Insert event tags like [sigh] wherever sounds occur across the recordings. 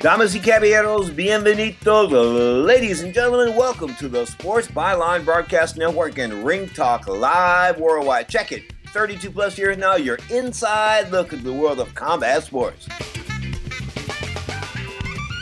Damas y caballeros, bienvenidos. Ladies and gentlemen, welcome to the Sports Byline Broadcast Network and Ring Talk Live Worldwide. Check it. 32 plus years now, your inside look at the world of combat sports.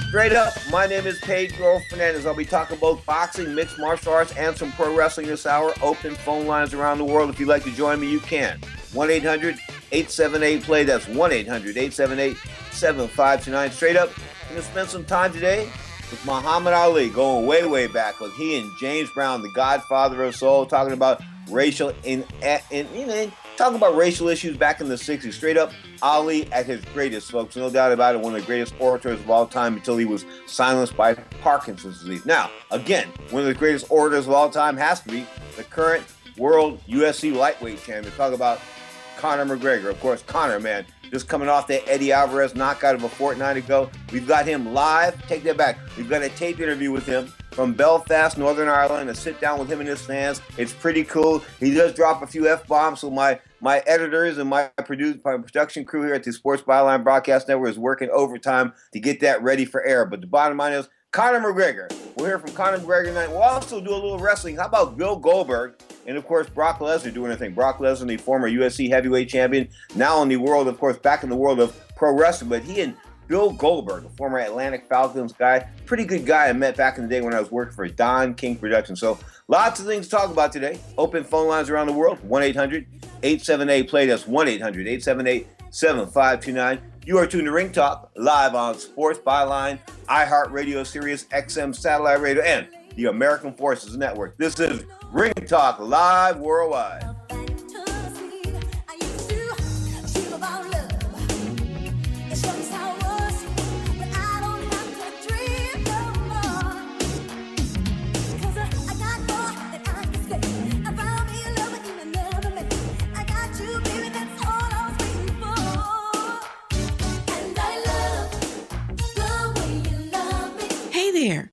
Straight up, my name is Pedro Fernandez. I'll be talking both boxing, mixed martial arts, and some pro wrestling this hour. Open phone lines around the world. If you'd like to join me, you can. 1 800 878 play. That's 1 800 878 7529. Straight up, I'm going to spend some time today with Muhammad Ali, going way, way back with he and James Brown, the godfather of soul, talking about racial in, you know, talking about racial issues back in the 60s. Straight up, Ali at his greatest, folks. No doubt about it, one of the greatest orators of all time until he was silenced by Parkinson's disease. Now, again, one of the greatest orators of all time has to be the current world UFC lightweight champion. Talk about Conor McGregor. Of course, Conor, man, just coming off that Eddie Alvarez knockout of a fortnight ago. We've got him live. Take that back. We've got a tape interview with him from Belfast, Northern Ireland, a sit down with him and his fans. It's pretty cool. He does drop a few F bombs, so my my editors and my, produce, my production crew here at the Sports Byline Broadcast Network is working overtime to get that ready for air. But the bottom line is Conor McGregor. We'll hear from Conor McGregor tonight. We'll also do a little wrestling. How about Bill Goldberg? And of course, Brock Lesnar doing a thing. Brock Lesnar, the former UFC heavyweight champion, now in the world, of course, back in the world of pro wrestling. But he and Bill Goldberg, a former Atlanta Falcons guy, pretty good guy I met back in the day when I was working for Don King Productions. So lots of things to talk about today. Open phone lines around the world, 1-800-878-PLAY. That's 1-800-878-7529. You are tuned to Ring Talk, live on Sports Byline, iHeartRadio, Sirius XM Satellite Radio, and the American Forces Network. This is Ring Talk, live worldwide. There.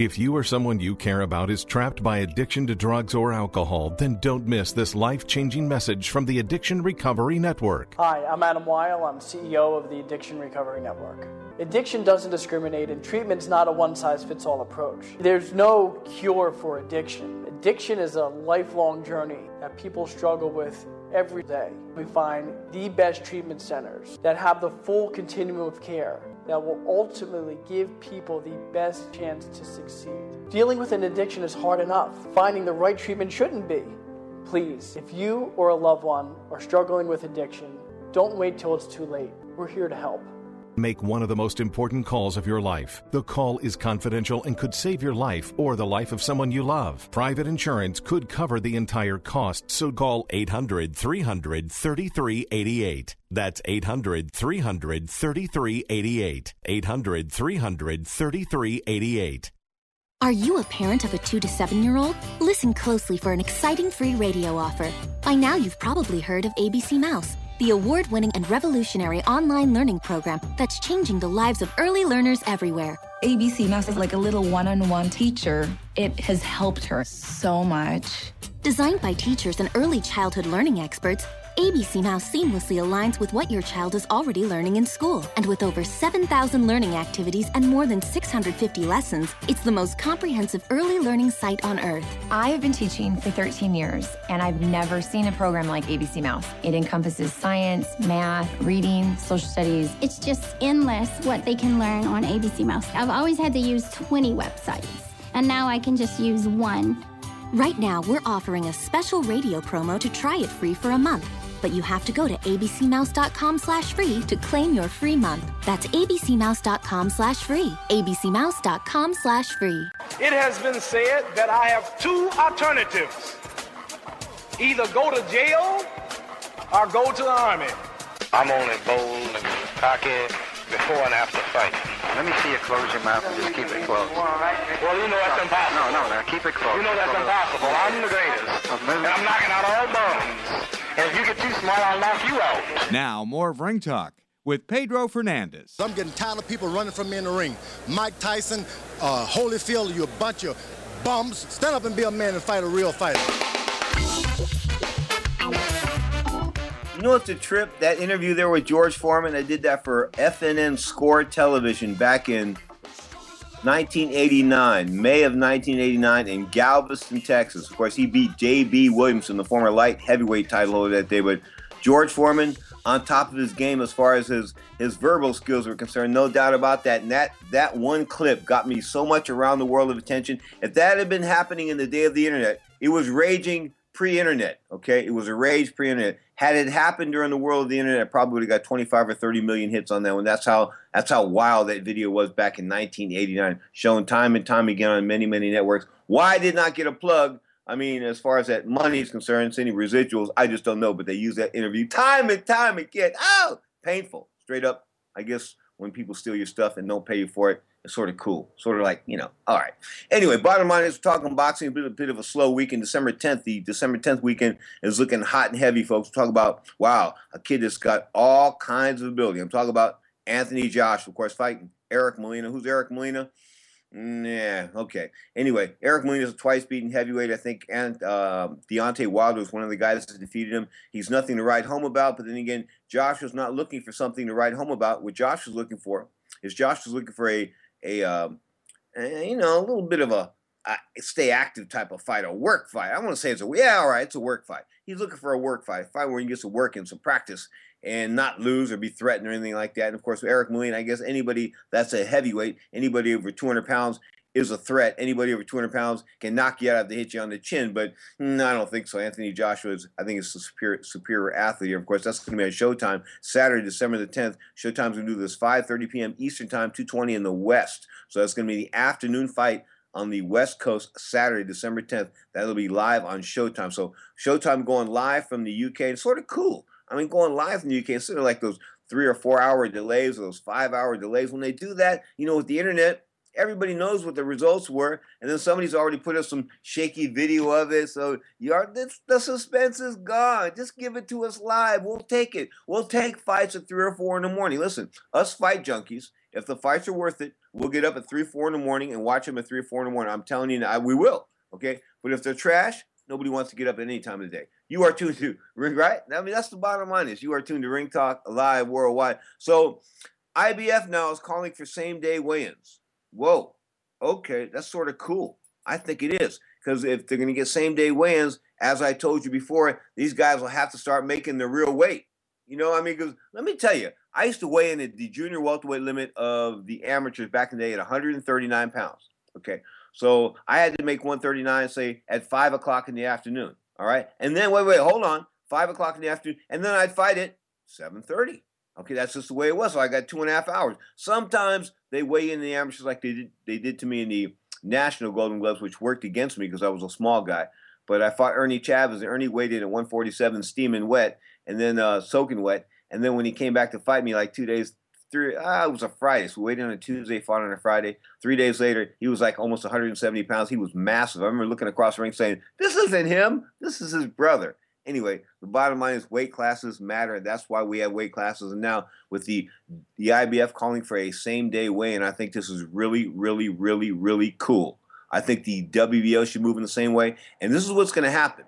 If you or someone you care about is trapped by addiction to drugs or alcohol, then don't miss this life changing message from the Addiction Recovery Network. Hi, I'm Adam Weil. I'm CEO of the Addiction Recovery Network. Addiction doesn't discriminate, and treatment's not a one size fits all approach. There's no cure for addiction. Addiction is a lifelong journey that people struggle with every day. We find the best treatment centers that have the full continuum of care that will ultimately give people the best chance to succeed. Dealing with an addiction is hard enough. Finding the right treatment shouldn't be. Please, if you or a loved one are struggling with addiction, don't wait till it's too late. We're here to help. Make one of the most important calls of your life. The call is confidential and could save your life or the life of someone you love. Private insurance could cover the entire cost, so call 800 300 3388. That's 800 300 3388. 800 300 3388. Are you a parent of a two to seven year old? Listen closely for an exciting free radio offer. By now, you've probably heard of ABC Mouse, the award winning and revolutionary online learning program that's changing the lives of early learners everywhere. ABC Mouse is like a little one on one teacher. It has helped her so much. Designed by teachers and early childhood learning experts, ABC Mouse seamlessly aligns with what your child is already learning in school. And with over 7,000 learning activities and more than 650 lessons, it's the most comprehensive early learning site on earth. I have been teaching for 13 years, and I've never seen a program like ABC Mouse. It encompasses science, math, reading, social studies. It's just endless what they can learn on ABC Mouse. I've always had to use 20 websites, and now I can just use one. Right now, we're offering a special radio promo to try it free for a month. But you have to go to abcmouse.com slash free to claim your free month. That's abcmouse.com slash free. abcmouse.com slash free. It has been said that I have two alternatives. Either go to jail or go to the army. I'm only bold and cocky before and after fight. Let me see you close your mouth and just keep it closed. Well, you know that's impossible. No, no, now keep it closed. You know that's impossible. I'm the greatest. And I'm knocking out all bones. And if you get too smart, I'll knock you out. Now, more of Ring Talk with Pedro Fernandez. I'm getting tired of people running from me in the ring. Mike Tyson, uh, Holyfield, you a bunch of bums. Stand up and be a man and fight a real fighter. You know what's a trip? That interview there with George Foreman, I did that for FNN Score Television back in 1989, May of 1989 in Galveston, Texas. Of course, he beat J.B. Williamson, the former light heavyweight title holder that day. But George Foreman, on top of his game as far as his his verbal skills were concerned, no doubt about that. And that that one clip got me so much around the world of attention. If that had been happening in the day of the internet, it was raging pre-internet. Okay, it was a rage pre-internet. Had it happened during the world of the internet, I probably would have got 25 or 30 million hits on that one. That's how that's how wild that video was back in 1989, shown time and time again on many many networks. Why did not get a plug? I mean, as far as that money is concerned, any residuals, I just don't know. But they use that interview time and time again. Oh, painful, straight up. I guess when people steal your stuff and don't pay you for it, it's sort of cool. Sort of like, you know, all right. Anyway, bottom line is we're talking boxing, a bit, a bit of a slow weekend. December 10th, the December 10th weekend is looking hot and heavy, folks. Talk about, wow, a kid that's got all kinds of ability. I'm talking about Anthony Josh, of course, fighting Eric Molina. Who's Eric Molina? Yeah, okay. Anyway, Eric Molina is a twice beaten heavyweight. I think and uh, Deontay Wilder was one of the guys that defeated him. He's nothing to write home about, but then again, Josh was not looking for something to write home about. What Josh was looking for is Josh was looking for a a, um, a you know a little bit of a, a stay active type of fight, a work fight. I want to say it's a yeah, all right, it's a work fight. He's looking for a work fight, a fight where he gets to work and some practice and not lose or be threatened or anything like that. And of course, Eric Molina, I guess anybody that's a heavyweight, anybody over 200 pounds is a threat. Anybody over 200 pounds can knock you out if they hit you on the chin, but no, I don't think so. Anthony Joshua is, I think, is a superior, superior athlete. Of course, that's going to be on Showtime Saturday, December the 10th. Showtime's going to do this 5:30 p.m. Eastern Time, 2:20 in the West. So that's going to be the afternoon fight on the West Coast Saturday, December 10th. That'll be live on Showtime. So Showtime going live from the UK. It's sort of cool. I mean, going live from the UK instead of like those three or four hour delays or those five hour delays. When they do that, you know, with the internet, everybody knows what the results were, and then somebody's already put up some shaky video of it. So you are the suspense is gone. Just give it to us live. We'll take it. We'll take fights at three or four in the morning. Listen, us fight junkies. If the fights are worth it, we'll get up at three, four in the morning and watch them at three or four in the morning. I'm telling you, we will. Okay, but if they're trash, nobody wants to get up at any time of the day. You are tuned to Ring, [laughs] right? I mean, that's the bottom line is you are tuned to Ring Talk live worldwide. So IBF now is calling for same day weigh-ins. Whoa, okay, that's sort of cool. I think it is because if they're going to get same day weigh-ins, as I told you before, these guys will have to start making the real weight. You know, I mean, because let me tell you, I used to weigh in at the junior welterweight limit of the amateurs back in the day at 139 pounds. Okay, so I had to make 139, say at five o'clock in the afternoon. All right, and then wait, wait, hold on, five o'clock in the afternoon, and then I'd fight at 7:30. Okay, that's just the way it was. So I got two and a half hours. Sometimes they weigh in the amateurs like they did they did to me in the national Golden Gloves, which worked against me because I was a small guy. But I fought Ernie Chavez, and Ernie weighed in at 147, steaming wet, and then uh, soaking wet. And then when he came back to fight me like two days three. Ah, it was a Friday. So we waited on a Tuesday, fought on a Friday. Three days later, he was like almost 170 pounds. He was massive. I remember looking across the ring saying, "This isn't him. This is his brother." Anyway, the bottom line is weight classes matter. That's why we have weight classes. And now with the the IBF calling for a same day weigh-in, I think this is really, really, really, really cool. I think the WBO should move in the same way. And this is what's going to happen.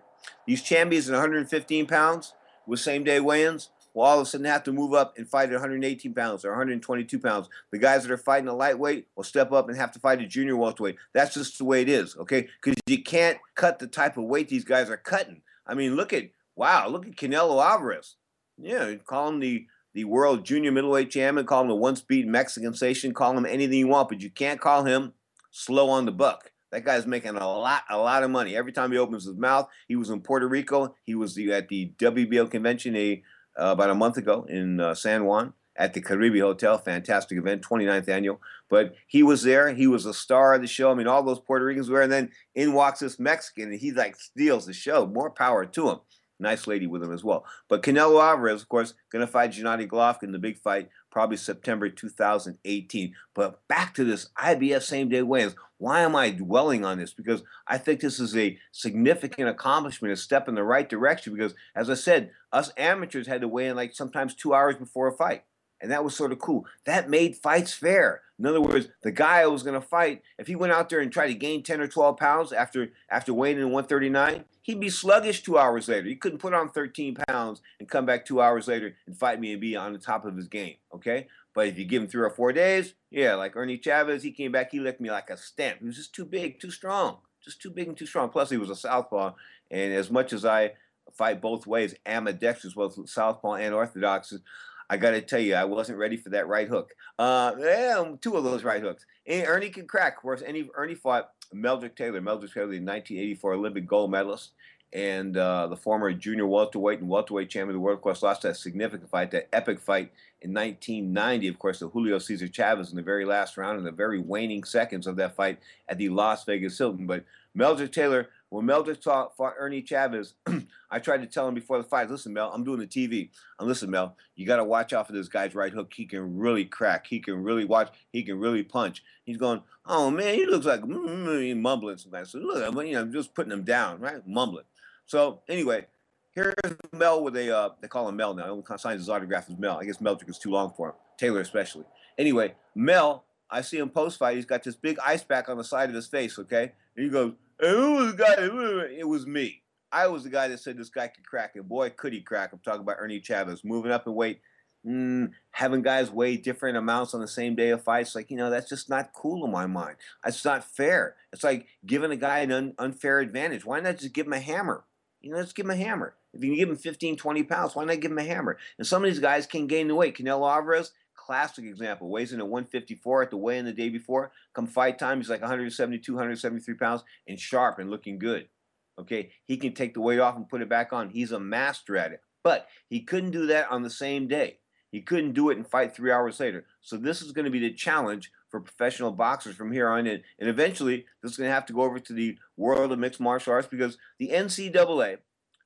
These champions at 115 pounds with same day weigh-ins will all of a sudden have to move up and fight at 118 pounds or 122 pounds. The guys that are fighting a lightweight will step up and have to fight a junior welterweight. That's just the way it is, okay? Because you can't cut the type of weight these guys are cutting. I mean, look at wow, look at Canelo Alvarez. Yeah, call him the the world junior middleweight champion, call him the once beaten Mexican sensation, call him anything you want, but you can't call him slow on the buck. That guy's making a lot, a lot of money every time he opens his mouth. He was in Puerto Rico. He was the, at the WBO convention a, uh, about a month ago in uh, San Juan at the Caribe Hotel. Fantastic event, 29th annual. But he was there. He was a star of the show. I mean, all those Puerto Ricans were. And then in walks this Mexican, and he like steals the show. More power to him. Nice lady with him as well. But Canelo Alvarez, of course, going to fight Gennady Golovkin, the big fight, probably September 2018. But back to this IBF same day weigh-ins. Why am I dwelling on this? Because I think this is a significant accomplishment, a step in the right direction. Because as I said, us amateurs had to weigh in like sometimes two hours before a fight and that was sort of cool. That made fights fair. In other words, the guy I was going to fight, if he went out there and tried to gain 10 or 12 pounds after after weighing in 139, he'd be sluggish two hours later. He couldn't put on 13 pounds and come back two hours later and fight me and be on the top of his game. Okay, but if you give him three or four days, yeah, like Ernie Chavez, he came back, he licked me like a stamp. He was just too big, too strong, just too big and too strong. Plus, he was a southpaw, and as much as I fight both ways, ambidextrous, both southpaw and orthodox. I got to tell you, I wasn't ready for that right hook. Uh, yeah, two of those right hooks. And Ernie can crack. Of course, Ernie, Ernie fought Meldrick Taylor. Meldrick Taylor, the 1984 Olympic gold medalist and uh, the former junior welterweight and welterweight champion of the world. Of course, lost that significant fight, that epic fight in 1990. Of course, the Julio Cesar Chavez in the very last round, in the very waning seconds of that fight at the Las Vegas Hilton. But Meldrick Taylor when Mel just fought Ernie Chavez, [clears throat] I tried to tell him before the fight, listen, Mel, I'm doing the TV. And listen, Mel, you got to watch out for this guy's right hook. He can really crack. He can really watch. He can really punch. He's going, oh, man, he looks like [laughs] mumbling sometimes. So look, I'm, you know, I'm just putting him down, right? Mumbling. So anyway, here's Mel with a, uh, they call him Mel now. Only signs his autograph as Mel. I guess Meldrick is too long for him. Taylor especially. Anyway, Mel, I see him post-fight. He's got this big ice pack on the side of his face, okay? And he goes, and who was the guy? It was me. I was the guy that said this guy could crack, it. boy, could he crack. I'm talking about Ernie Chavez moving up in weight, mm, having guys weigh different amounts on the same day of fights. Like you know, that's just not cool in my mind. It's not fair. It's like giving a guy an un- unfair advantage. Why not just give him a hammer? You know, let's give him a hammer. If you can give him 15, 20 pounds, why not give him a hammer? And some of these guys can gain the weight. Canelo Alvarez, classic example. Weighs in at 154 at the weigh in the day before. Come fight time, he's like 172, 173 pounds and sharp and looking good. Okay, he can take the weight off and put it back on. He's a master at it. But he couldn't do that on the same day. He couldn't do it and fight three hours later. So this is going to be the challenge for professional boxers from here on in. And eventually, this is going to have to go over to the world of mixed martial arts because the NCAA,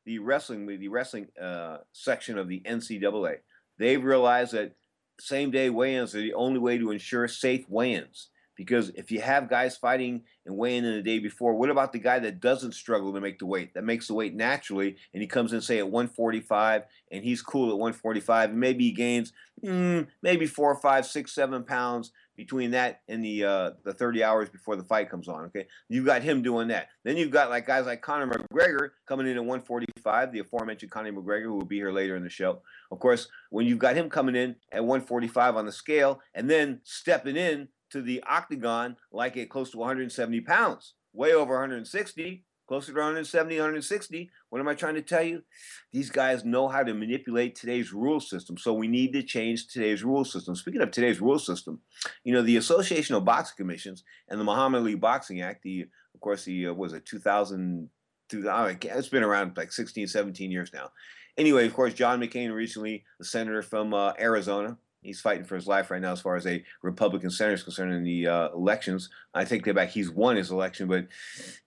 the wrestling, the wrestling uh, section of the NCAA, they've realized that same day weigh-ins are the only way to ensure safe weigh-ins. Because if you have guys fighting and weighing in the day before, what about the guy that doesn't struggle to make the weight, that makes the weight naturally, and he comes in say at 145 and he's cool at 145, and maybe he gains mm, maybe four, five, six, seven pounds between that and the uh, the 30 hours before the fight comes on. Okay, you've got him doing that. Then you've got like guys like Conor McGregor coming in at 145, the aforementioned Conor McGregor, who will be here later in the show. Of course, when you've got him coming in at 145 on the scale, and then stepping in to the octagon like at close to 170 pounds, way over 160 closer to 170, 160. What am I trying to tell you? These guys know how to manipulate today's rule system. So we need to change today's rule system. Speaking of today's rule system, you know, the Association of Boxing Commissions and the Muhammad Ali Boxing Act, the, of course, the, uh, was it 2000, 2000, it's been around like 16, 17 years now. Anyway, of course, John McCain recently, the senator from uh, Arizona, he's fighting for his life right now as far as a Republican senator is concerned in the uh, elections. I take that back. He's won his election, but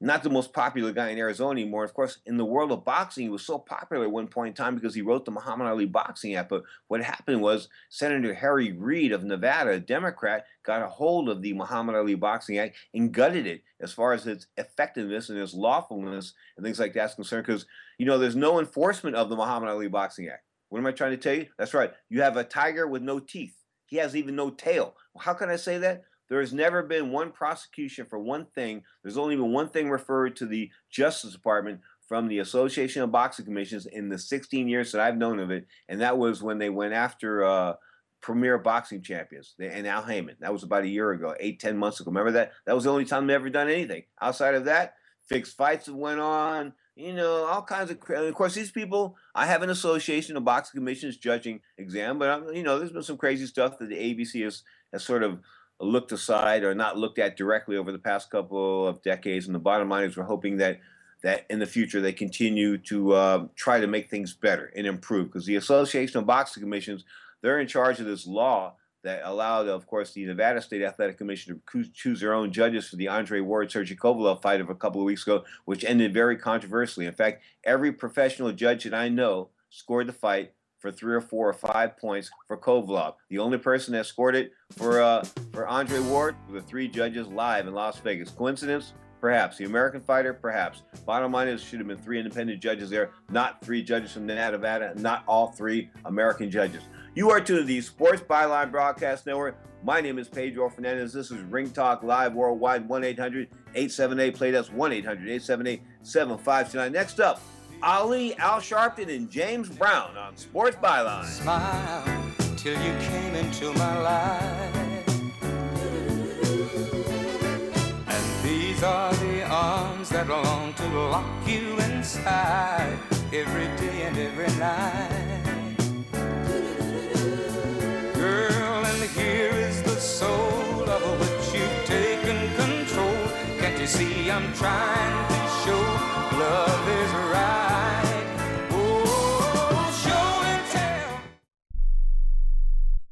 not the most popular guy in Arizona anymore. Of course, in the world of boxing, he was so popular at one point in time because he wrote the Muhammad Ali Boxing Act. But what happened was Senator Harry Reid of Nevada, a Democrat, got a hold of the Muhammad Ali Boxing Act and gutted it as far as its effectiveness and its lawfulness and things like that's concerned. Because, you know, there's no enforcement of the Muhammad Ali Boxing Act. What am I trying to tell you? That's right. You have a tiger with no teeth. He has even no tail. How can I say that? There has never been one prosecution for one thing. There's only been one thing referred to the Justice Department from the Association of Boxing Commissions in the 16 years that I've known of it, and that was when they went after uh, premier boxing champions and Al Haymon. That was about a year ago, eight, ten months ago. Remember that? That was the only time they ever done anything. Outside of that, fixed fights went on you know, all kinds of. of course, these people. I have an association of boxing commissions judging exam, but I'm, you know, there's been some crazy stuff that the ABC has has sort of looked aside or not looked at directly over the past couple of decades. And the bottom line is, we're hoping that that in the future they continue to uh, try to make things better and improve because the Association of Boxing Commissions they're in charge of this law that allowed, of course, the Nevada State Athletic Commission to choose their own judges for the Andre Ward Sergey Kovalev fight of a couple of weeks ago, which ended very controversially. In fact, every professional judge that I know scored the fight for three or four or five points for Kovalev. The only person that scored it for uh, for Andre Ward were the three judges live in Las Vegas. Coincidence? Perhaps. The American fighter? Perhaps. Bottom line is, should have been three independent judges there, not three judges from Nevada, not all three American judges. You are tuned to the Sports Byline Broadcast Network. My name is Pedro Fernandez. This is Ring Talk Live Worldwide, 1 800 878 Play. That's 1 800 878 7529. Next up, Ali, Al Sharpton, and James Brown on Sports Byline. Smile till you came into my life. And these are the arms that long to lock you inside every day and every night. I'm trying to show love is right? Oh, show and tell.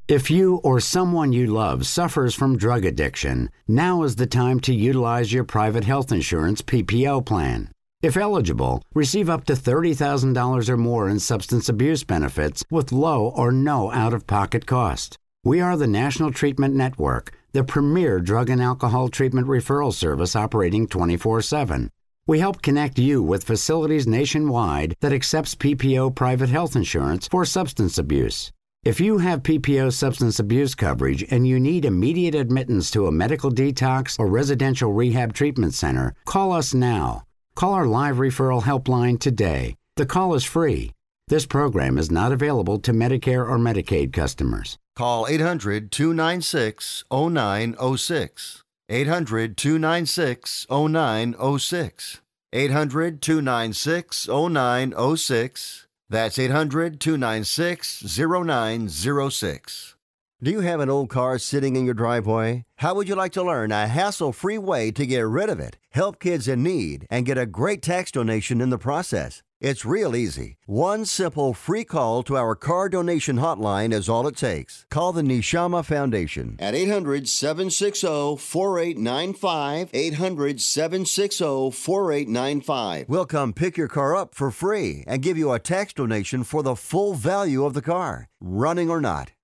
If you or someone you love suffers from drug addiction, now is the time to utilize your private health insurance PPO plan. If eligible, receive up to $30,000 or more in substance abuse benefits with low or no out of pocket cost. We are the National Treatment Network, the premier drug and alcohol treatment referral service operating 24 7. We help connect you with facilities nationwide that accepts PPO private health insurance for substance abuse. If you have PPO substance abuse coverage and you need immediate admittance to a medical detox or residential rehab treatment center, call us now. Call our live referral helpline today. The call is free. This program is not available to Medicare or Medicaid customers. Call 800 296 0906. 800 296 0906. 800 296 0906. That's 800 296 0906. Do you have an old car sitting in your driveway? How would you like to learn a hassle free way to get rid of it, help kids in need, and get a great tax donation in the process? It's real easy. One simple free call to our car donation hotline is all it takes. Call the Nishama Foundation at 800 760 4895. 800 760 4895. We'll come pick your car up for free and give you a tax donation for the full value of the car, running or not.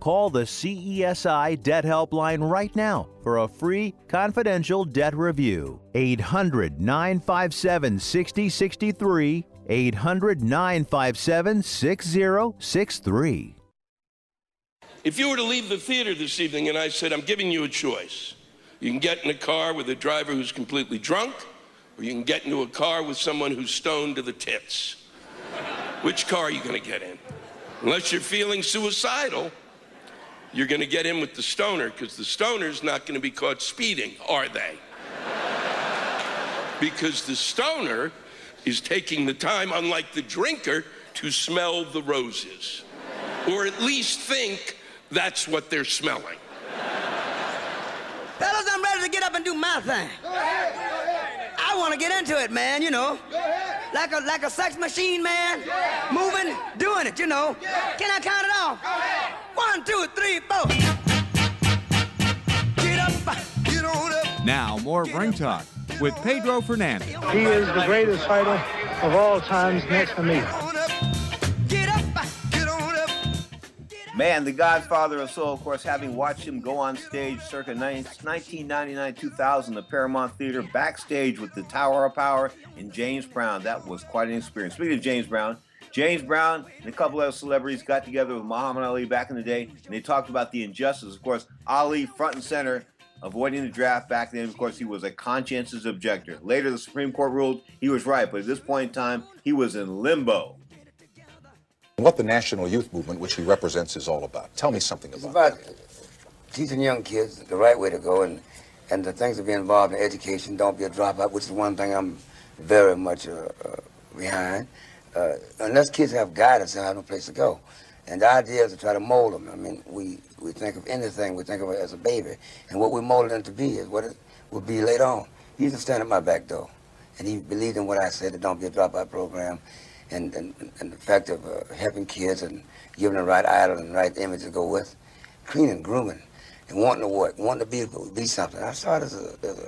Call the CESI Debt Helpline right now for a free confidential debt review. 800 957 6063. 800 957 6063. If you were to leave the theater this evening and I said, I'm giving you a choice, you can get in a car with a driver who's completely drunk, or you can get into a car with someone who's stoned to the tits. Which car are you going to get in? Unless you're feeling suicidal, you're going to get in with the stoner because the stoner's not going to be caught speeding, are they? [laughs] because the stoner is taking the time, unlike the drinker, to smell the roses. Or at least think that's what they're smelling. Fellas, I'm ready to get up and do my thing. I want to get into it, man, you know. Like a like a sex machine, man. Moving, doing it, you know. Can I count it off? One, two, three, four. Get up, get on up. Now, more Ring Talk with Pedro Fernandez. He is the greatest fighter of all times next to me. Man, the godfather of soul, of course, having watched him go on stage circa 1999 2000, the Paramount Theater, backstage with the Tower of Power and James Brown. That was quite an experience. Speaking of James Brown, James Brown and a couple other celebrities got together with Muhammad Ali back in the day, and they talked about the injustice. Of course, Ali front and center, avoiding the draft back then. Of course, he was a conscientious objector. Later, the Supreme Court ruled he was right, but at this point in time, he was in limbo. What the National Youth Movement, which he represents, is all about. Tell me something It's about about teaching young kids the right way to go and, and the things to be involved in education. Don't be a dropout, which is one thing I'm very much uh, uh, behind. Uh, unless kids have guidance, they have no place to go. And the idea is to try to mold them. I mean, we, we think of anything, we think of it as a baby. And what we mold them to be is what it will be later on. He used to stand at my back door. And he believed in what I said, the Don't Be a Dropout program. And, and, and the fact of uh, helping kids and giving them the right idol and the right image to go with. Cleaning, grooming, and wanting to work, wanting to be, be something. I started as a, as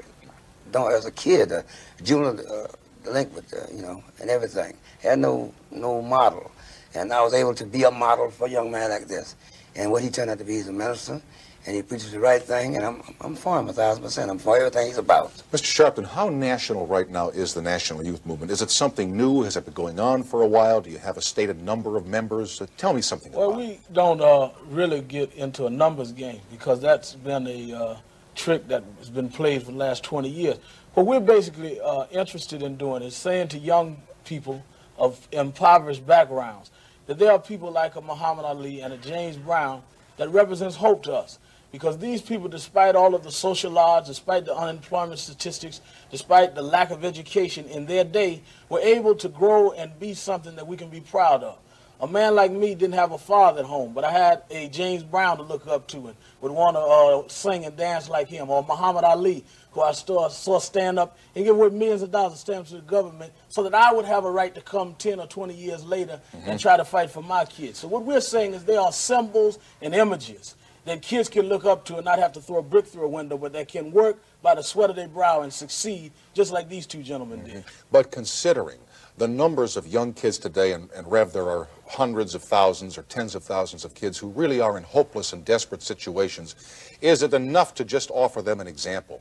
a, as a kid, a uh, delinquent, uh, you know, and everything. Had no, no model. And I was able to be a model for a young man like this. And what he turned out to be is a minister, and he preaches the right thing, and I'm, I'm for him a thousand percent. I'm for everything he's about. Mr. Sharpton, how national right now is the National Youth Movement? Is it something new? Has it been going on for a while? Do you have a stated number of members? Uh, tell me something Well, we don't uh, really get into a numbers game because that's been a uh, trick that has been played for the last 20 years. What we're basically uh, interested in doing is saying to young people of impoverished backgrounds that there are people like a Muhammad Ali and a James Brown that represents hope to us. Because these people, despite all of the social odds, despite the unemployment statistics, despite the lack of education in their day, were able to grow and be something that we can be proud of. A man like me didn't have a father at home, but I had a James Brown to look up to and would want to uh, sing and dance like him, or Muhammad Ali, who I saw, saw stand up and give away millions of dollars of stamps to the government so that I would have a right to come 10 or 20 years later and mm-hmm. try to fight for my kids. So what we're saying is they are symbols and images that kids can look up to and not have to throw a brick through a window, but that can work by the sweat of their brow and succeed just like these two gentlemen did. Mm-hmm. But considering the numbers of young kids today, and, and Rev, there are hundreds of thousands or tens of thousands of kids who really are in hopeless and desperate situations, is it enough to just offer them an example?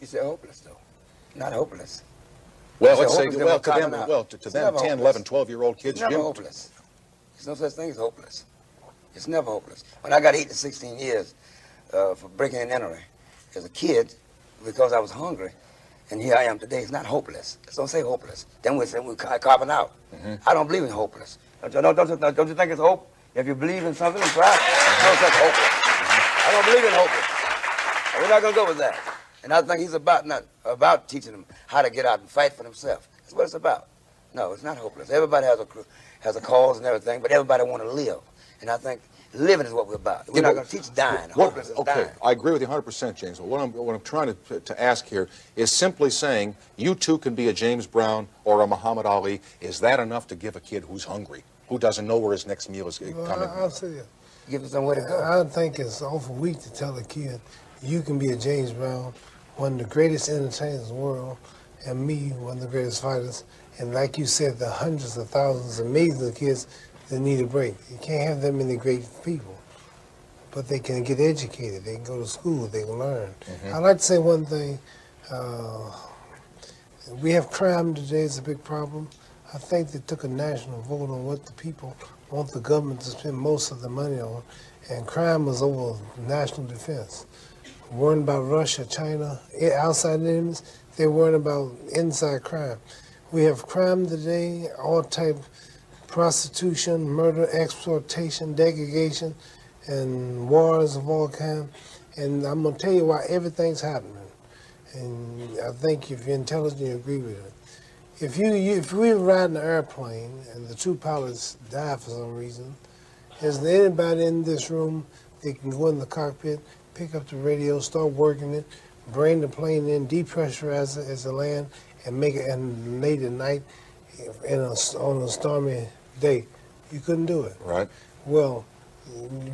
You say hopeless, though. Not hopeless. Well, let's say, well, to them, well, to, to them, 10, hopeless. 11, 12 year old kids, It's never Jim- hopeless. There's no such thing as hopeless. It's never hopeless. When I got 8 to 16 years uh, for breaking and entering as a kid because I was hungry, and here I am today, it's not hopeless. Let's don't say hopeless. Then we say we're carving out. I don't believe in hopeless. Don't you, don't, don't, you- don't you think it's hope? If you believe in something, try. it. No such hopeless. I don't believe in hopeless. We're not going to go with that. And I think he's about not about teaching them how to get out and fight for themselves. That's what it's about. No, it's not hopeless. Everybody has a has a cause and everything, but everybody want to live. And I think living is what we're about. We're Yeah, not going to teach dying. What- Hopeless is okay, dying. I agree with you 100%, James. But what I'm, what I'm trying to, to ask here is simply saying you too can be a James Brown or a Muhammad Ali. Is that enough to give a kid who's hungry, who doesn't know where his next meal is coming? Well, I, I'll say it. Give him somewhere to go. I think it's awful weak to tell a kid you can be a James Brown, one of the greatest entertainers in the world, and me, one of the greatest fighters. And like you said, the hundreds of thousands of millions of kids that need a break. You can't have that many great people. But they can get educated. They can go to school. They can learn. Mhm. I'd like to say one thing. Uh, we have crime today. It's a big problem. I think they took a national vote on what the people want the government to spend most of the money on, and crime was over national defense. Worrying about Russia, China, outside enemies, they're worrying about inside crime. We have crime today, all type prostitution, murder, exploitation, degradation, and wars of all kinds. And I'm gonna tell you why everything's happening. And I think if you're intelligent, you agree with it. If you, you if we ride an airplane and the two pilots die for some reason, is there anybody in this room that can go in the cockpit, pick up the radio, start working it, bring the plane in, depressurize it as it land, and make it and late at night in a, on a stormy day? You couldn't do it. Right. Well,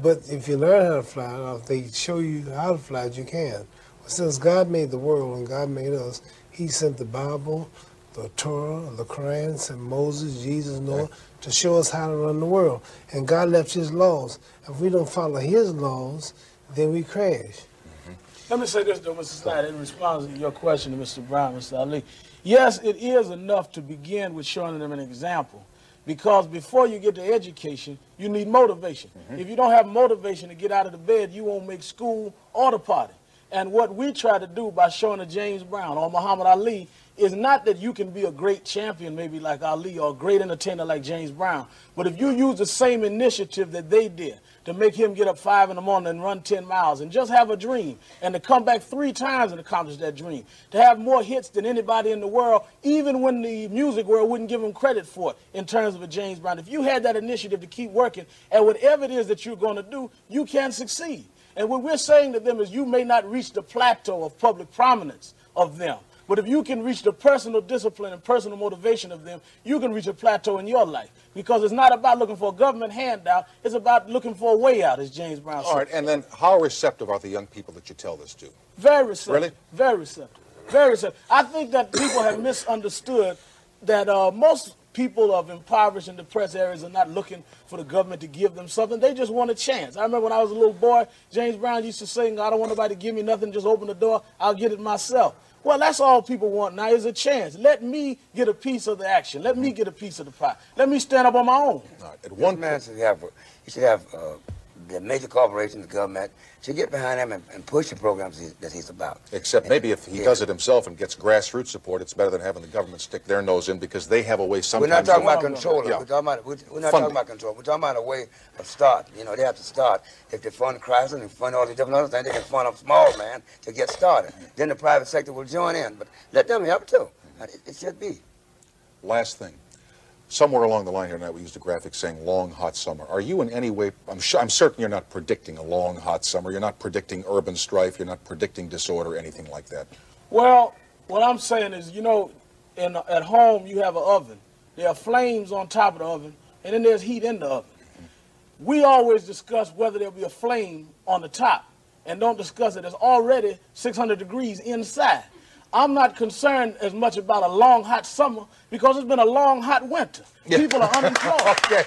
but if you learn how to fly, or if they show you how to fly, you can. But Since God made the world and God made us, He sent the Bible, the Torah, the Quran, sent Moses, Jesus, Noah, to show us how to run the world. And God left His laws. If we don't follow His laws, then we crash. Mm-hmm. Let me say this, though, Mr. Snyder, in response to your question to Mr. Brown, Mr. Ali. Yes, it is enough to begin with showing them an example. Because before you get to education, you need motivation. Mm-hmm. If you don't have motivation to get out of the bed, you won't make school or the party. And what we try to do by showing a James Brown or Muhammad Ali is not that you can be a great champion, maybe like Ali, or a great entertainer like James Brown. But if you use the same initiative that they did to make him get up five in the morning and run 10 miles and just have a dream and to come back three times and accomplish that dream, to have more hits than anybody in the world, even when the music world wouldn't give him credit for it in terms of a James Brown. If you had that initiative to keep working at whatever it is that you're going to do, you can succeed. And what we're saying to them is you may not reach the plateau of public prominence of them. But if you can reach the personal discipline and personal motivation of them, you can reach a plateau in your life. Because it's not about looking for a government handout, it's about looking for a way out, as James Brown said. All right, and then how receptive are the young people that you tell this to? Very receptive. Really? Very receptive. Very receptive. I think that people have misunderstood that uh, most people of impoverished and depressed areas are not looking for the government to give them something. They just want a chance. I remember when I was a little boy, James Brown used to sing, I don't want nobody to give me nothing, just open the door, I'll get it myself. Well, that's all people want now is a chance. Let me get a piece of the action. Let me get a piece of the pie. Let me stand up on my own. At one man should have, he should have uh, the major corporations, the government, should get behind him and, and push the programs he, that he's about. Except maybe if he does it himself and gets grassroots support, it's better than having the government stick their nose in because they have a way sometimes. We're not talking about control. Yeah. We're talking about we're, we're not Funding. talking about control. We're talking about a way of start. You know, they have to start. If they fund Chrysler and fund all these different other things, they can fund a small man to get started. Then the private sector will join in, but let them help too. It, it should be. Last thing. Somewhere along the line here tonight, we used a graphic saying long, hot summer. Are you in any way, I'm, sure, I'm certain you're not predicting a long, hot summer. You're not predicting urban strife. You're not predicting disorder, anything like that. Well, what I'm saying is, you know, in, at home you have an oven. There are flames on top of the oven, and then there's heat in the oven. We always discuss whether there'll be a flame on the top, and don't discuss it. It's already 600 degrees inside. I'm not concerned as much about a long, hot summer because it's been a long, hot winter. People are unemployed. [laughs] okay.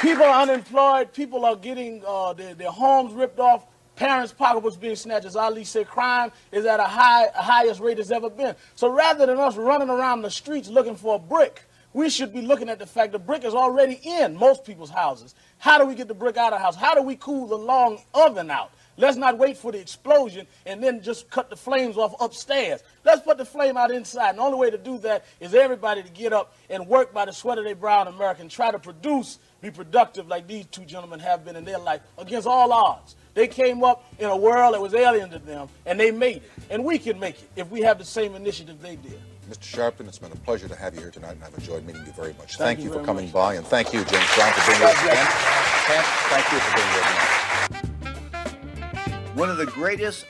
People are unemployed. People are getting uh, their, their homes ripped off. Parents' pocketbooks being snatched. As Ali said, crime is at a high, a highest rate it's ever been. So rather than us running around the streets looking for a brick, we should be looking at the fact the brick is already in most people's houses. How do we get the brick out of the house? How do we cool the long oven out? Let's not wait for the explosion and then just cut the flames off upstairs. Let's put the flame out inside. And the only way to do that is everybody to get up and work by the sweat of their brow in America and try to produce, be productive like these two gentlemen have been in their life against all odds. They came up in a world that was alien to them and they made it. And we can make it if we have the same initiative they did. Mr. Sharpton, it's been a pleasure to have you here tonight, and I've enjoyed meeting you very much. Thank Thank, you you for coming much. by, and thank you, James Brown, for being with us again. Thank you for being here tonight. One of the greatest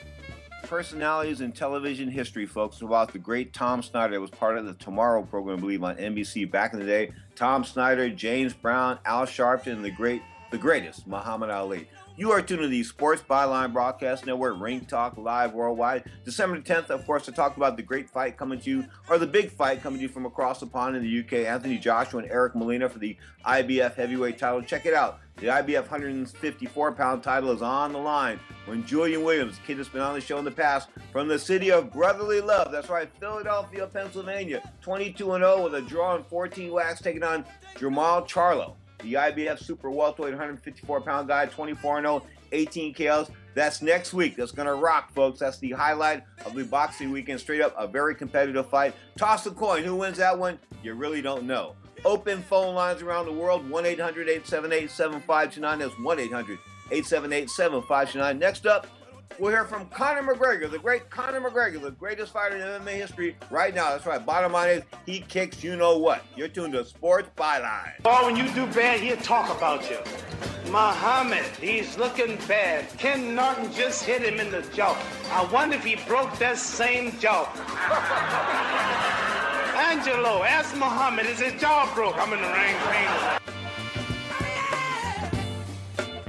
personalities in television history, folks, about the great Tom Snyder. that was part of the Tomorrow program, I believe, on NBC back in the day. Tom Snyder, James Brown, Al Sharpton, and the great, the greatest, Muhammad Ali. You are tuned to the Sports Byline Broadcast Network, Ring Talk Live Worldwide. December 10th, of course, to talk about the great fight coming to you, or the big fight coming to you from across the pond in the UK. Anthony Joshua and Eric Molina for the IBF heavyweight title. Check it out. The IBF 154 pound title is on the line when Julian Williams, kid that's been on the show in the past, from the city of brotherly love. That's right, Philadelphia, Pennsylvania. 22 0 with a draw and 14 wax, taking on Jermall Charlo, the IBF super welterweight 154 pound guy, 24 0, 18 KOs. That's next week. That's going to rock, folks. That's the highlight of the boxing weekend. Straight up, a very competitive fight. Toss a coin. Who wins that one? You really don't know. Open phone lines around the world 1 800 878 7529. That's 1 800 878 7529. Next up, we'll hear from Conor McGregor, the great Conor McGregor, the greatest fighter in MMA history right now. That's right. Bottom line is, he kicks you know what. You're tuned to Sports Byline. Oh, when you do bad, he'll talk about you. Muhammad, he's looking bad. Ken Norton just hit him in the jaw. I wonder if he broke that same jaw. [laughs] Angelo, ask Muhammad, is his jaw broke? I'm in the ring. ring.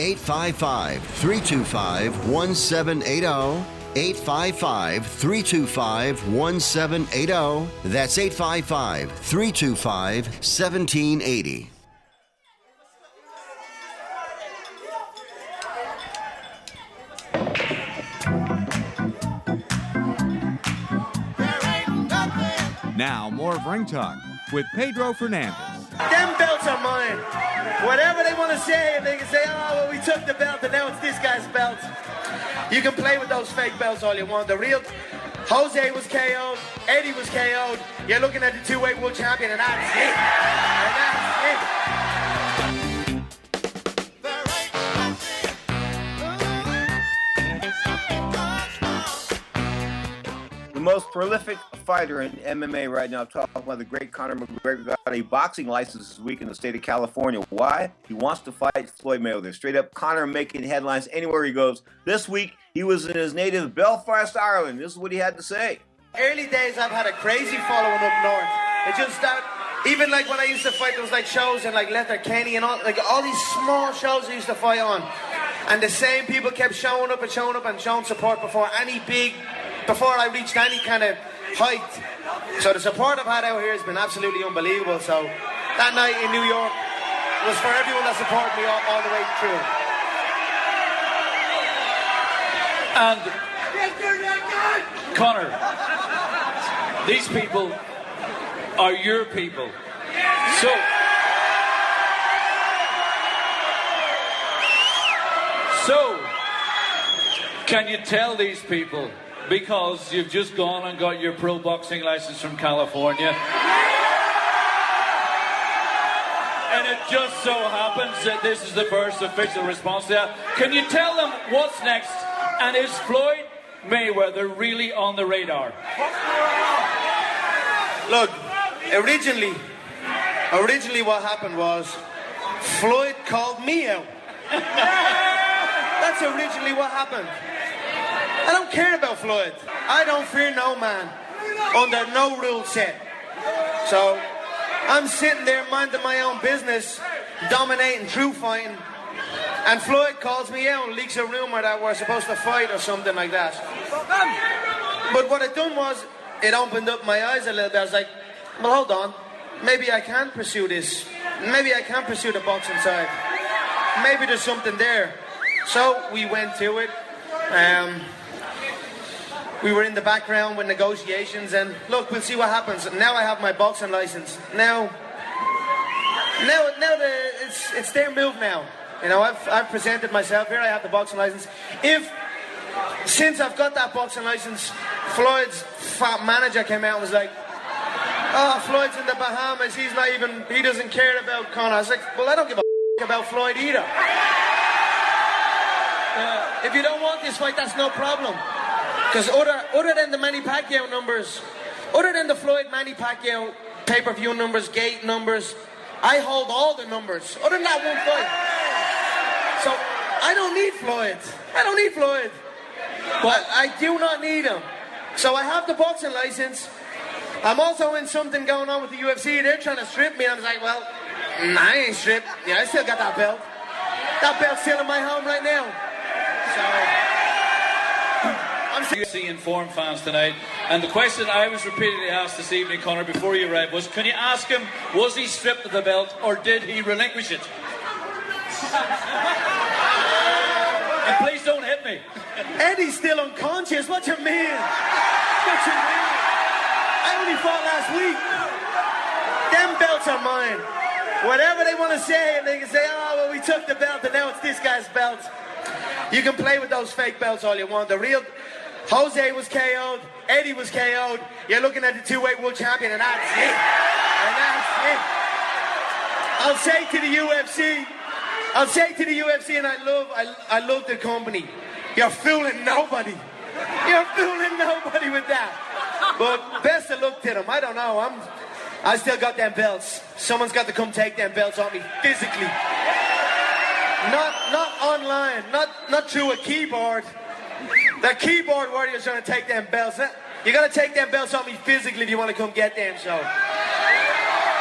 855 325 1780. 855 325 1780. That's 855 325 1780. Now, more of Ring Talk with Pedro Fernandez. Them belts are mine. Whatever they want to say, and they can say, oh, well, we took the belt, and now it's this guy's belt. You can play with those fake belts all you want. The real Jose was KO'd, Eddie was KO'd. You're looking at the two-weight world champion, and that's it. And that's it. The most prolific fighter in MMA right now, talking about the great Conor McGregor, got a boxing license this week in the state of California. Why? He wants to fight Floyd Mayweather. Straight up, Conor making headlines anywhere he goes. This week, he was in his native Belfast, Ireland. This is what he had to say. Early days, I've had a crazy following up north. It just started, even like when I used to fight, those like shows in like Letterkenny and all, like all these small shows I used to fight on. And the same people kept showing up and showing up and showing support before any big, before I reached any kind of height. So the support I've had out here has been absolutely unbelievable. So that night in New York was for everyone that supported me all, all the way through. And Conor, these people are your people. So So can you tell these people because you've just gone and got your pro boxing license from California? And it just so happens that this is the first official response that. Can you tell them what's next? And is Floyd Mayweather really on the radar? Look, originally, originally what happened was Floyd called me out. [laughs] That's originally what happened. I don't care about Floyd. I don't fear no man under no rule set. So I'm sitting there minding my own business, dominating true fighting. And Floyd calls me out and leaks a rumor that we're supposed to fight or something like that. But what it done was, it opened up my eyes a little bit. I was like, well, hold on. Maybe I can pursue this. Maybe I can pursue the boxing side. Maybe there's something there. So we went to it. Um, we were in the background with negotiations, and look, we'll see what happens. Now I have my boxing license. Now, now, now the, it's it's their move now. You know, I've I've presented myself here. I have the boxing license. If since I've got that boxing license, Floyd's fat manager came out and was like, "Oh, Floyd's in the Bahamas. He's not even. He doesn't care about Conor." I was like, "Well, I don't give a about Floyd either." Uh, if you don't want this fight, that's no problem. Because other, other than the Manny Pacquiao numbers, other than the Floyd Manny Pacquiao pay per view numbers, gate numbers, I hold all the numbers. Other than that one fight. So I don't need Floyd. I don't need Floyd. But I do not need him. So I have the boxing license. I'm also in something going on with the UFC. They're trying to strip me. I was like, well, I ain't stripped. Yeah, I still got that belt. That belt's still in my home right now. I'm UFC informed fans tonight, and the question I was repeatedly asked this evening, Conor, before you arrived, was: Can you ask him was he stripped of the belt or did he relinquish it? [laughs] and please don't hit me. Eddie's still unconscious. What you mean? What you mean? I only fought last week. Them belts are mine. Whatever they want to say, they can say, oh, well, we took the belt, and now it's this guy's belt. You can play with those fake belts all you want. The real Jose was KO'd, Eddie was KO'd. You're looking at the two-weight world champion, and that's it. And that's it. I'll say to the UFC, I'll say to the UFC, and I love, I, I love the company. You're fooling nobody. You're fooling nobody with that. But best of luck to them. I don't know. I'm, I still got them belts. Someone's got to come take them belts off me physically. Not, not online. Not, not through a keyboard. The keyboard warrior's trying to take them belts. You're gonna take them belts off me physically if you want to come get them. So.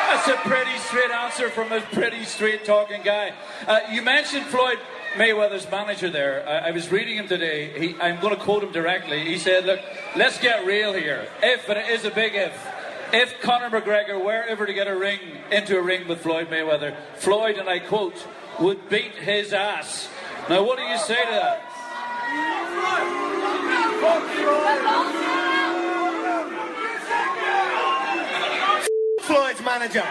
That's a pretty straight answer from a pretty straight talking guy. Uh, you mentioned Floyd Mayweather's manager there. I, I was reading him today. He, I'm going to quote him directly. He said, Look, let's get real here. If, and it is a big if, if Conor McGregor were ever to get a ring into a ring with Floyd Mayweather, Floyd, and I quote, would beat his ass. Now, what do you say to that? Floyd's manager.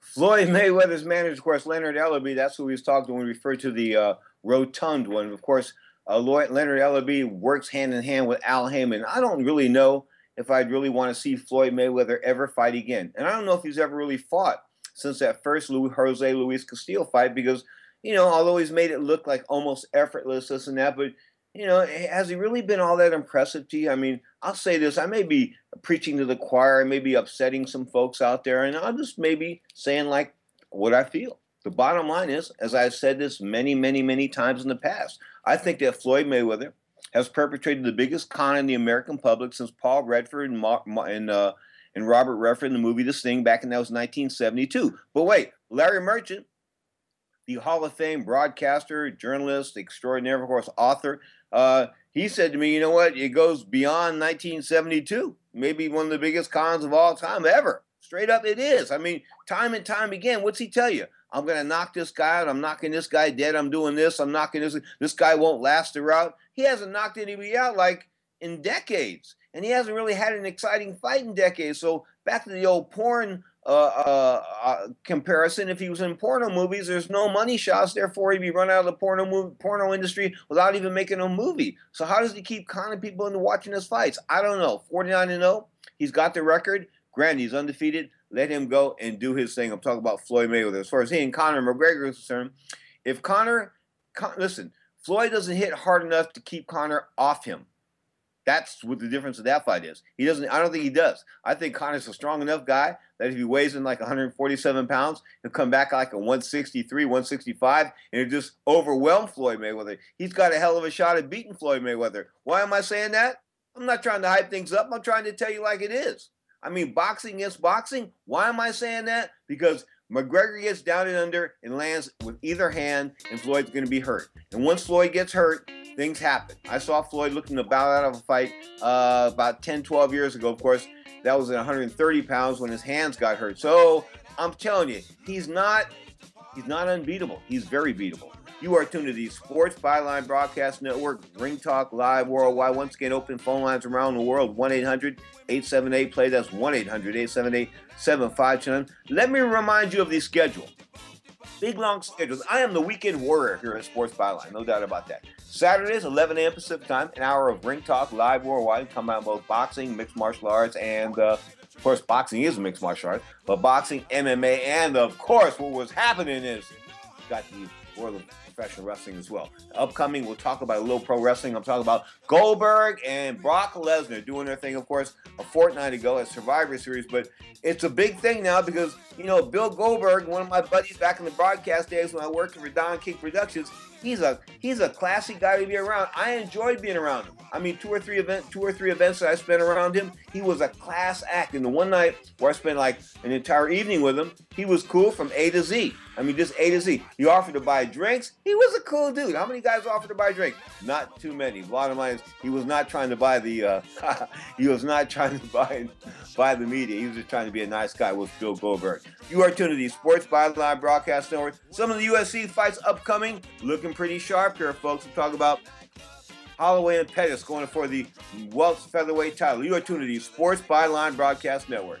Floyd Mayweather's manager, of course, Leonard Ellerbe. That's who we was talking when we referred to the uh, rotund one. Of course, uh, Lloyd, Leonard Ellerbe works hand in hand with Al Haymon. I don't really know if I'd really want to see Floyd Mayweather ever fight again, and I don't know if he's ever really fought since that first Louis, Jose Luis Castillo fight because you know, although he's made it look like almost effortless, this and that, but you know, has he really been all that impressive to you? I mean, I'll say this: I may be preaching to the choir, I may be upsetting some folks out there, and I'll just maybe saying like what I feel. The bottom line is, as I've said this many, many, many times in the past, I think that Floyd Mayweather has perpetrated the biggest con in the American public since Paul Redford and, Ma- and, uh, and Robert Redford in the movie The Sting back in that was 1972. But wait, Larry Merchant, the Hall of Fame broadcaster, journalist, extraordinary, of course, author, uh, he said to me, you know what? It goes beyond 1972. Maybe one of the biggest cons of all time ever. Straight up, it is. I mean, time and time again, what's he tell you? I'm going to knock this guy out. I'm knocking this guy dead. I'm doing this. I'm knocking this. This guy won't last the route. He hasn't knocked anybody out like in decades. And he hasn't really had an exciting fight in decades. So back to the old porn uh, uh, comparison, if he was in porno movies, there's no money shots. Therefore, he'd be run out of the porno movie, porno industry without even making a movie. So how does he keep conning people into watching his fights? I don't know. 49 and 0. He's got the record. Granted, he's undefeated. Let him go and do his thing. I'm talking about Floyd Mayweather. As far as he and Conor McGregor is concerned, if Conor, Con, listen, Floyd doesn't hit hard enough to keep Conor off him. That's what the difference of that fight is. He doesn't. I don't think he does. I think Conor's a strong enough guy that if he weighs in like 147 pounds, he'll come back like a 163, 165, and it just overwhelm Floyd Mayweather. He's got a hell of a shot at beating Floyd Mayweather. Why am I saying that? I'm not trying to hype things up. I'm trying to tell you like it is. I mean, boxing against boxing. Why am I saying that? Because McGregor gets down and under and lands with either hand, and Floyd's going to be hurt. And once Floyd gets hurt, things happen. I saw Floyd looking to bow out of a fight uh, about 10, 12 years ago. Of course, that was at 130 pounds when his hands got hurt. So I'm telling you, he's not he's not unbeatable. He's very beatable. You are tuned to the Sports Byline Broadcast Network, Ring Talk Live Worldwide. Once again, open phone lines around the world 1 800 878 play. That's 1 800 878 7529. Let me remind you of the schedule. Big long schedules. I am the weekend warrior here at Sports Byline, no doubt about that. Saturdays, 11 a.m. Pacific time, an hour of Ring Talk Live Worldwide. Come out both boxing, mixed martial arts, and uh, of course, boxing is mixed martial arts, but boxing, MMA, and of course, what was happening is got the world of professional wrestling as well. Upcoming, we'll talk about a little pro wrestling. I'm talking about Goldberg and Brock Lesnar doing their thing, of course, a fortnight ago at Survivor Series. But it's a big thing now because, you know, Bill Goldberg, one of my buddies back in the broadcast days when I worked for Don King Productions, he's a he's a classy guy to be around. I enjoyed being around him. I mean, two or three event, two or three events that I spent around him, he was a class act. And the one night where I spent like an entire evening with him, he was cool from A to Z. I mean, just A to Z. He offered to buy drinks. He was a cool dude. How many guys offered to buy drinks? Not too many. Bottom line is, he was not trying to buy the. Uh, [laughs] he was not trying to buy buy the media. He was just trying to be a nice guy with Bill Goldberg. You are tuned to the Sports Byline Broadcast Network. Some of the UFC fights upcoming, looking pretty sharp here, folks. We talk about Holloway and Pettis going for the Welts featherweight title. You are tuned to the Sports Byline Broadcast Network.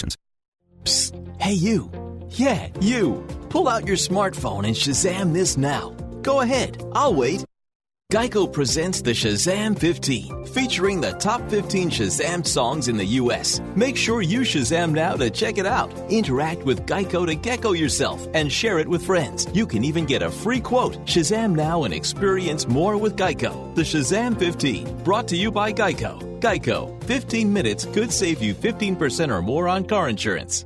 Psst. Hey, you. Yeah, you. Pull out your smartphone and Shazam this now. Go ahead. I'll wait. Geico presents the Shazam 15, featuring the top 15 Shazam songs in the U.S. Make sure you Shazam now to check it out. Interact with Geico to gecko yourself and share it with friends. You can even get a free quote. Shazam now and experience more with Geico. The Shazam 15, brought to you by Geico. Geico, 15 minutes could save you 15% or more on car insurance.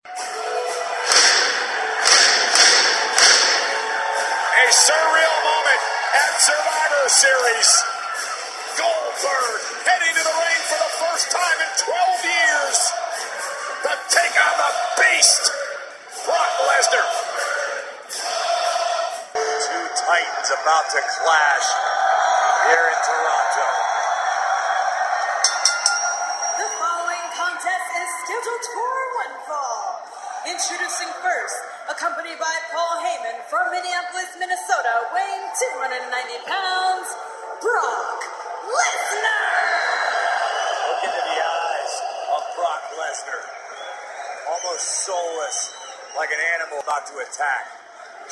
A surreal moment at Survivor Series. Goldberg heading to the ring for the first time in 12 years to take on the beast, Brock Lesnar. Two titans about to clash here in Toronto. Introducing first, accompanied by Paul Heyman from Minneapolis, Minnesota, weighing 290 pounds, Brock Lesnar. Look into the eyes of Brock Lesnar. Almost soulless, like an animal about to attack.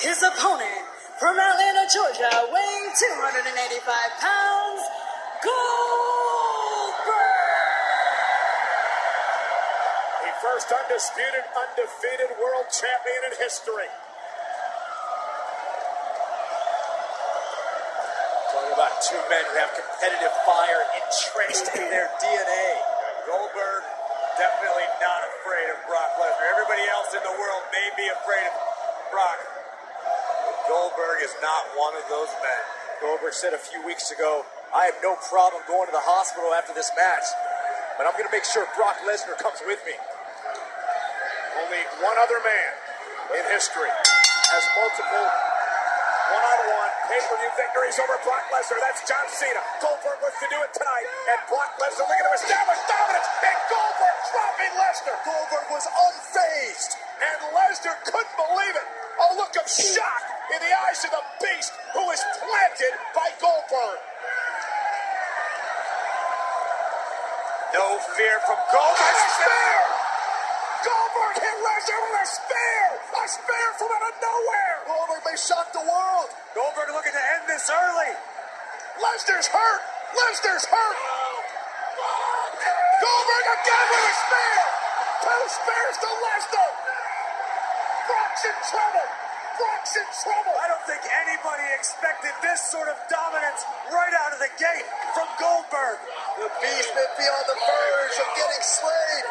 His opponent from Atlanta, Georgia, weighing 285 pounds, Goldberg. The first undisputed, undefeated world champion in history. Talking about two men who have competitive fire entrenched in their DNA. Goldberg, definitely not afraid of Brock Lesnar. Everybody else in the world may be afraid of Brock. But Goldberg is not one of those men. Goldberg said a few weeks ago, I have no problem going to the hospital after this match, but I'm going to make sure Brock Lesnar comes with me. Only one other man in history has multiple one-on-one pay-per-view victories over Brock Lesnar. That's John Cena. Goldberg wants to do it tonight, and Brock Lesnar looking to establish dominance, and Goldberg dropping Lesnar. Goldberg was unfazed, and Lesnar couldn't believe it. A look of shock in the eyes of the beast who is planted by Goldberg. No fear from Goldberg. Spear! Goldberg hit Lesnar with a spear! A spear from out of nowhere! Goldberg may shock the world. Goldberg looking to end this early. Lesnar's hurt! Lesnar's hurt! Goldberg again with a spear! Two spears to Lesnar! Brock's in trouble! Brock's in trouble! I don't think anybody expected this sort of dominance right out of the gate from Goldberg. The beast may be on the verge of getting slayed.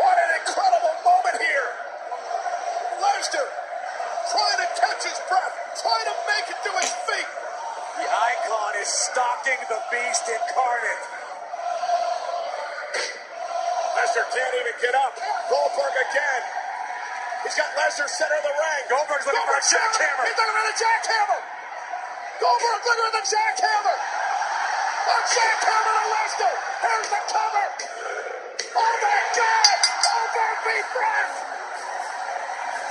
What an incredible moment here! Lesnar trying to catch his breath, trying to make it to his feet. The icon is stalking the beast incarnate. Lesnar can't even get up. Goldberg again. He's got Lesnar center of the ring. Goldberg's looking for a jackhammer. He's looking for the jackhammer. Goldberg looking for the jackhammer. A jackhammer to Lesnar. Here's the cover. Oh my God! Goldberg beat Brock!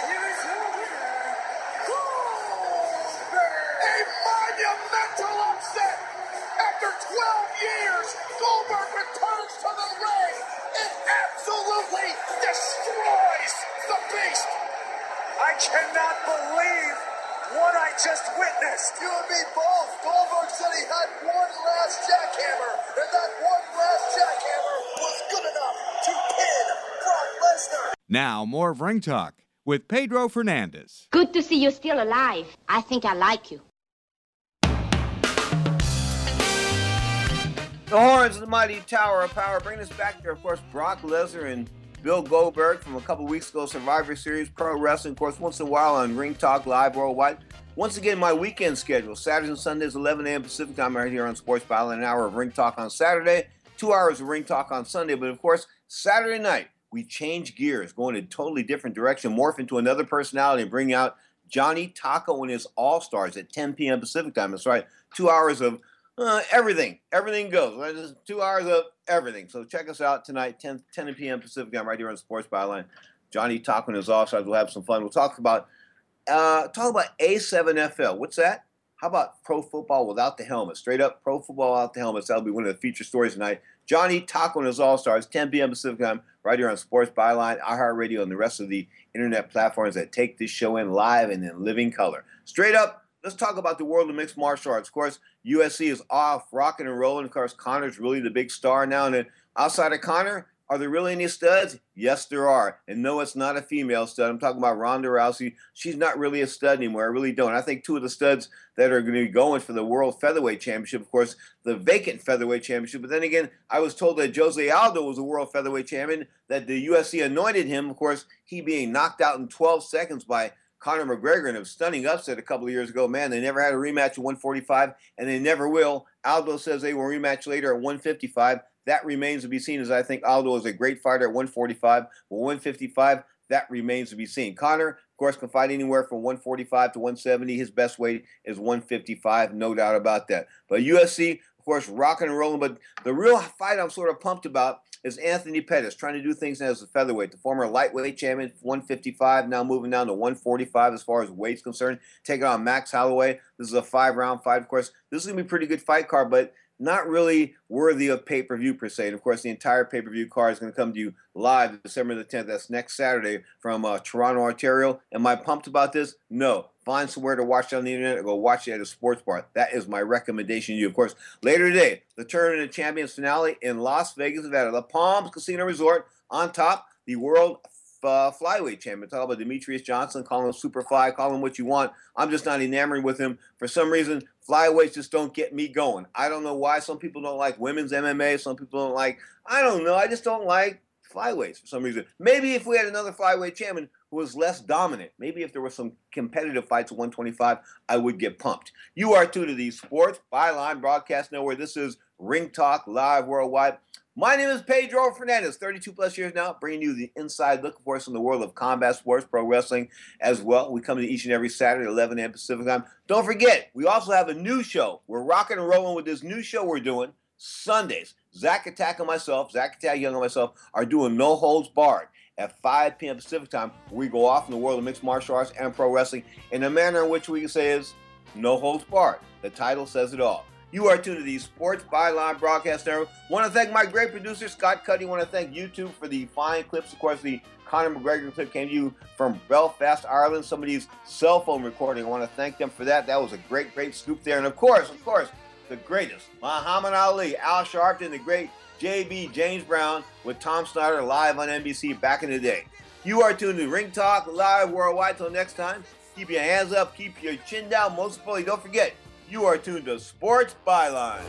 Here is your winner, A monumental 12 years, Goldberg returns to the ring and absolutely destroys the beast! I cannot believe what I just witnessed. You and me both. Goldberg said he had one last jackhammer, and that one last jackhammer was good enough to pin Brock Lesnar. Now, more of Ring Talk with Pedro Fernandez. Good to see you still alive. I think I like you. The horns of the mighty Tower of Power bring us back there. Of course, Brock Lesnar and Bill Goldberg from a couple weeks ago, Survivor Series Pro Wrestling. Of course, once in a while on Ring Talk Live Worldwide. Once again, my weekend schedule Saturdays and Sundays, 11 a.m. Pacific time, right here on Sports Byline. An hour of Ring Talk on Saturday, two hours of Ring Talk on Sunday. But of course, Saturday night, we change gears, going in a totally different direction, morph into another personality, and bring out Johnny Taco and his All Stars at 10 p.m. Pacific time. That's right, two hours of uh, everything. Everything goes. Right? Just two hours of everything. So check us out tonight, 10, 10 p.m. Pacific time, right here on Sports Byline. Johnny and his Stars. We'll have some fun. We'll talk about uh, talk about A7FL. What's that? How about pro football without the helmet? Straight up pro football without the helmets. That'll be one of the feature stories tonight. Johnny Taco and his All Stars, 10 p.m. Pacific time, right here on Sports Byline, iHeartRadio, and the rest of the internet platforms that take this show in live and in living color. Straight up, let's talk about the world of mixed martial arts. Of course, UFC is off, rocking and rolling. Of course, Conor's really the big star now. And then outside of Connor, are there really any studs? Yes, there are. And no, it's not a female stud. I'm talking about Ronda Rousey. She's not really a stud anymore. I really don't. I think two of the studs that are going to be going for the World Featherweight Championship, of course, the vacant Featherweight Championship. But then again, I was told that Jose Aldo was a World Featherweight Champion, that the UFC anointed him, of course, he being knocked out in 12 seconds by Conor McGregor in a stunning upset a couple of years ago. Man, they never had a rematch at 145, and they never will. Aldo says they will rematch later at 155. That remains to be seen, as I think Aldo is a great fighter at 145. But 155, that remains to be seen. Conor, of course, can fight anywhere from 145 to 170. His best weight is 155, no doubt about that. But of course, rocking and rolling. But the real fight I'm sort of pumped about is Anthony Pettis trying to do things as a featherweight. The former lightweight champion, 155, now moving down to 145 as far as weight's concerned. Taking on Max Holloway. This is a five round fight, of course. This is going to be a pretty good fight card, but not really worthy of pay per view per se. And of course, the entire pay per view card is going to come to you live December the 10th. That's next Saturday from uh, Toronto, Ontario. Am I pumped about this? No. Find somewhere to watch it on the internet or go watch it at a sports bar. That is my recommendation to you. Of course, later today, the Tournament of Champions finale in Las Vegas, Nevada, the Palms Casino Resort. On top, the World uh, flyweight champion. Talk about Demetrious Johnson, call him Superfly, call him what you want. I'm just not enamored with him. For some reason, flyweights just don't get me going. I don't know why. Some people don't like women's MMA. Some people don't like, I don't know. I just don't like flyweights for some reason. Maybe if we had another flyweight champion who was less dominant, maybe if there were some competitive fights at 125, I would get pumped. You are tuned to the Sports Byline Broadcast Network. This is Ring Talk Live Worldwide. My name is Pedro Fernandez, 32 plus years now, bringing you the inside look, of course, in the world of combat sports, pro wrestling as well. We come to each and every Saturday, 11 a.m. Pacific time. Don't forget, we also have a new show. We're rocking and rolling with this new show we're doing Sundays. Zach Attack and myself, Zach Attack Young and myself, are doing No Holds Barred at 5 p.m. Pacific time. We go off in the world of mixed martial arts and pro wrestling in a manner in which we can say is No Holds Barred. The title says it all. You are tuned to the Sports Byline Broadcast Network. Want to thank my great producer, Scott Cuddy. Want to thank YouTube for the fine clips. Of course, the Conor McGregor clip came to you from Belfast, Ireland. Somebody's cell phone recording. I want to thank them for that. That was a great, great scoop there. And of course, of course, the greatest Muhammad Ali, Al Sharpton, the great JB James Brown with Tom Snyder live on NBC back in the day. You are tuned to Ring Talk live worldwide. Till next time, keep your hands up, keep your chin down. Most importantly, don't forget, you are tuned to Sports Byline.